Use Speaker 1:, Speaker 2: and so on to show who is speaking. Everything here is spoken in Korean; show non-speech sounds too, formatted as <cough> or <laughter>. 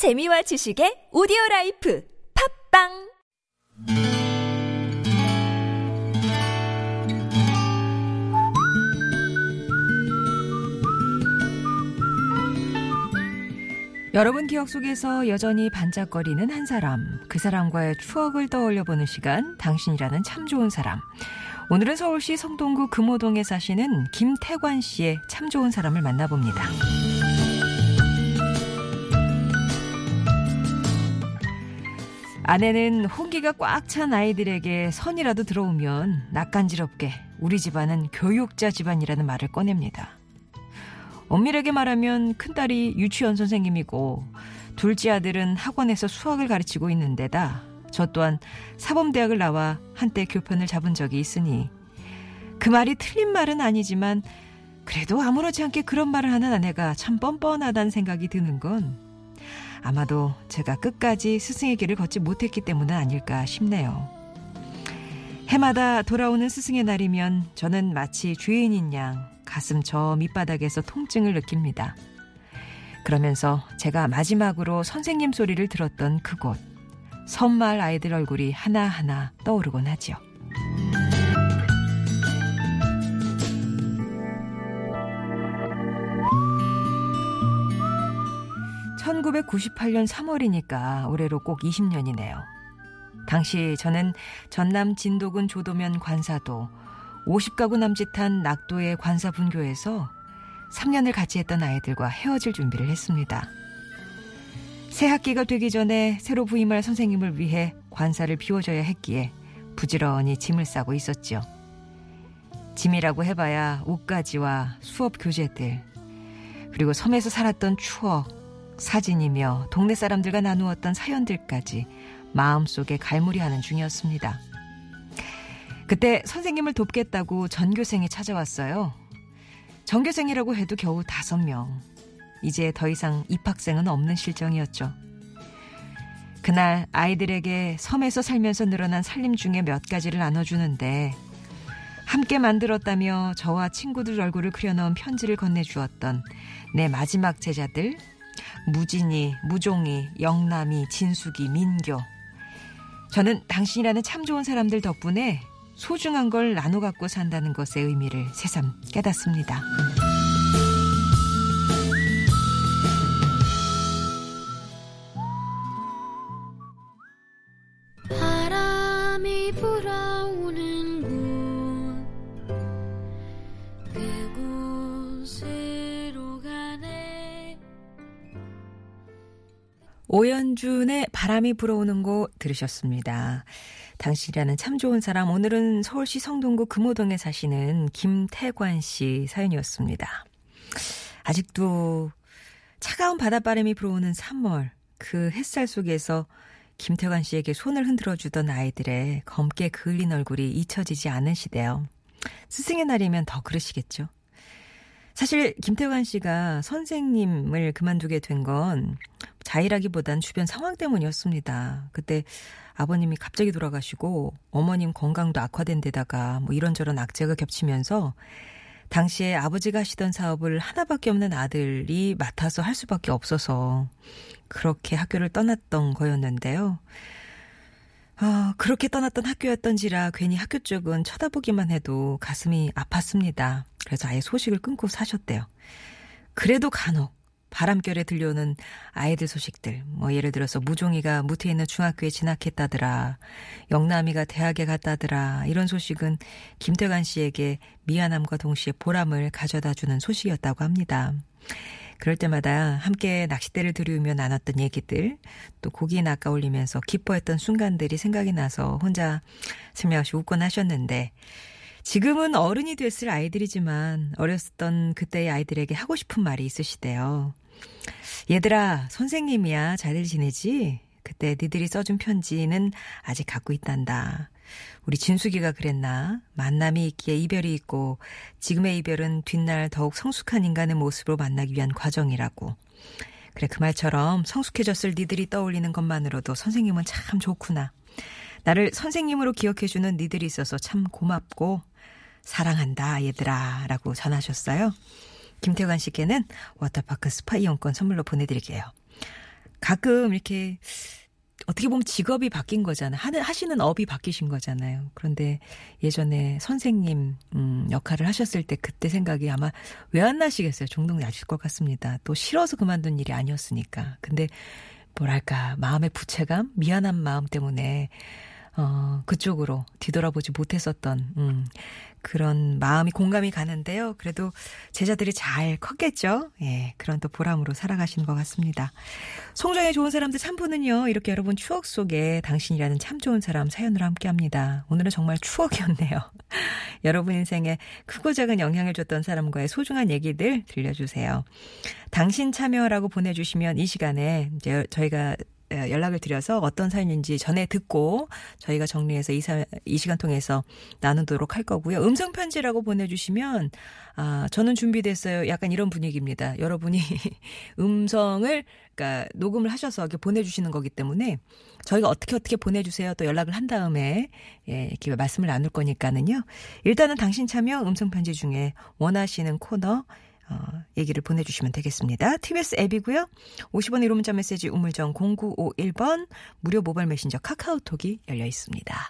Speaker 1: 재미와 지식의 오디오 라이프 팟빵
Speaker 2: 여러분 기억 속에서 여전히 반짝거리는 한 사람, 그 사람과의 추억을 떠올려 보는 시간, 당신이라는 참 좋은 사람. 오늘은 서울시 성동구 금호동에 사시는 김태관 씨의 참 좋은 사람을 만나봅니다. 아내는 홍기가 꽉 찬 아이들에게 선이라도 들어오면 낯간지럽게 우리 집안은 교육자 집안이라는 말을 꺼냅니다. 엄밀하게 말하면 큰딸이 유치원 선생님이고 둘째 아들은 학원에서 수학을 가르치고 있는데다 저 또한 사범대학을 나와 한때 교편을 잡은 적이 있으니 그 말이 틀린 말은 아니지만 그래도 아무렇지 않게 그런 말을 하는 아내가 참 뻔뻔하다는 생각이 드는 건 아마도 제가 끝까지 스승의 길을 걷지 못했기 때문은 아닐까 싶네요. 해마다 돌아오는 스승의 날이면 저는 마치 죄인인 양 가슴 저 밑바닥에서 통증을 느낍니다. 그러면서 제가 마지막으로 선생님 소리를 들었던 그곳, 섬마을 아이들 얼굴이 하나하나 떠오르곤 하지요. 1998년 3월이니까 올해로 꼭 20년이네요. 당시 저는 전남 진도군 조도면 관사도 50가구 남짓한 낙도의 관사 분교에서 3년을 같이 했던 아이들과 헤어질 준비를 했습니다. 새 학기가 되기 전에 새로 부임할 선생님을 위해 관사를 비워줘야 했기에 부지런히 짐을 싸고 있었죠. 짐이라고 해봐야 옷가지와 수업 교재들, 그리고 섬에서 살았던 추억, 사진이며 동네 사람들과 나누었던 사연들까지 마음속에 갈무리하는 중이었습니다. 그때 선생님을 돕겠다고 전교생이 찾아왔어요. 전교생이라고 해도 겨우 다섯 명. 이제 더 이상 입학생은 없는 실정이었죠. 그날 아이들에게 섬에서 살면서 늘어난 살림 중에 몇 가지를 나눠주는데 함께 만들었다며 저와 친구들 얼굴을 그려넣은 편지를 건네주었던 내 마지막 제자들 무진이, 무종이, 영남이, 진숙이, 민교. 저는 당신이라는 참 좋은 사람들 덕분에 소중한 걸 나눠 갖고 산다는 것의 의미를 새삼 깨닫습니다.
Speaker 3: 바람이 불어
Speaker 2: 오연준의 바람이 불어오는 곳 들으셨습니다. 당신이라는 참 좋은 사람 오늘은 서울시 성동구 금호동에 사시는 김태관 씨 사연이었습니다. 아직도 차가운 바닷바람이 불어오는 3월 그 햇살 속에서 김태관 씨에게 손을 흔들어 주던 아이들의 검게 그을린 얼굴이 잊혀지지 않으시대요. 스승의 날이면 더 그러시겠죠. 사실 김태관 씨가 선생님을 그만두게 된 건 자일하기보단 주변 상황 때문이었습니다. 그때 아버님이 갑자기 돌아가시고 어머님 건강도 악화된 데다가 뭐 이런저런 악재가 겹치면서 당시에 아버지가 하시던 사업을 하나밖에 없는 아들이 맡아서 할 수밖에 없어서 그렇게 학교를 떠났던 거였는데요. 아, 그렇게 떠났던 학교였던지라 괜히 학교 쪽은 쳐다보기만 해도 가슴이 아팠습니다. 그래서 아예 소식을 끊고 사셨대요. 그래도 간혹 바람결에 들려오는 아이들 소식들, 뭐 예를 들어서 무종이가 무태에 있는 중학교에 진학했다더라, 영남이가 대학에 갔다더라, 이런 소식은 김태관 씨에게 미안함과 동시에 보람을 가져다 주는 소식이었다고 합니다. 그럴 때마다 함께 낚싯대를 들이우며 나눴던 얘기들, 또 고기에 낚아 올리면서 기뻐했던 순간들이 생각이 나서 혼자 슬며시 웃곤 하셨는데, 지금은 어른이 됐을 아이들이지만 어렸던 그때의 아이들에게 하고 싶은 말이 있으시대요. 얘들아, 선생님이야. 잘들 지내지? 그때 니들이 써준 편지는 아직 갖고 있단다. 우리 진숙이가 그랬나? 만남이 있기에 이별이 있고 지금의 이별은 뒷날 더욱 성숙한 인간의 모습으로 만나기 위한 과정이라고. 그래 그 말처럼 성숙해졌을 니들이 떠올리는 것만으로도 선생님은 참 좋구나. 나를 선생님으로 기억해주는 니들이 있어서 참 고맙고 사랑한다 얘들아 라고 전하셨어요. 김태관 씨께는 워터파크 스파 이용권 선물로 보내드릴게요. 가끔 이렇게 어떻게 보면 직업이 바뀐 거잖아요. 하는, 하시는 업이 바뀌신 거잖아요. 그런데 예전에 선생님, 음, 역할을 하셨을 때 그때 생각이 아마 왜 안 나시겠어요? 종종 나실 것 같습니다. 또 싫어서 그만둔 일이 아니었으니까. 근데 뭐랄까, 마음의 부채감? 미안한 마음 때문에 어, 그쪽으로 뒤돌아보지 못했었던, 음, 그런 마음이 공감이 가는데요. 그래도 제자들이 잘 컸겠죠? 예, 그런 또 보람으로 살아가시는 것 같습니다. 송정의 좋은 사람들 3부는요, 이렇게 여러분 추억 속에 당신이라는 참 좋은 사람 사연으로 함께 합니다. 오늘은 정말 추억이었네요. <laughs> 여러분 인생에 크고 작은 영향을 줬던 사람과의 소중한 얘기들 들려주세요. 당신 참여라고 보내주시면 이 시간에 이제 저희가 연락을 드려서 어떤 사연인지 전에 듣고 저희가 정리해서 이, 사, 이 시간 통해서 나누도록 할 거고요. 음성 편지라고 보내주시면 아 저는 준비됐어요. 약간 이런 분위기입니다. 여러분이 <laughs> 음성을 그러니까 녹음을 하셔서 이렇게 보내주시는 거기 때문에 저희가 어떻게 어떻게 보내주세요. 또 연락을 한 다음에 예, 이렇게 말씀을 나눌 거니까는요. 일단은 당신 참여 음성 편지 중에 원하시는 코너 어, 얘기를 보내주시면 되겠습니다. TBS 앱이고요. 50원 1호 문자 메시지 우물정 0951번 무료 모바일 메신저 카카오톡이 열려 있습니다.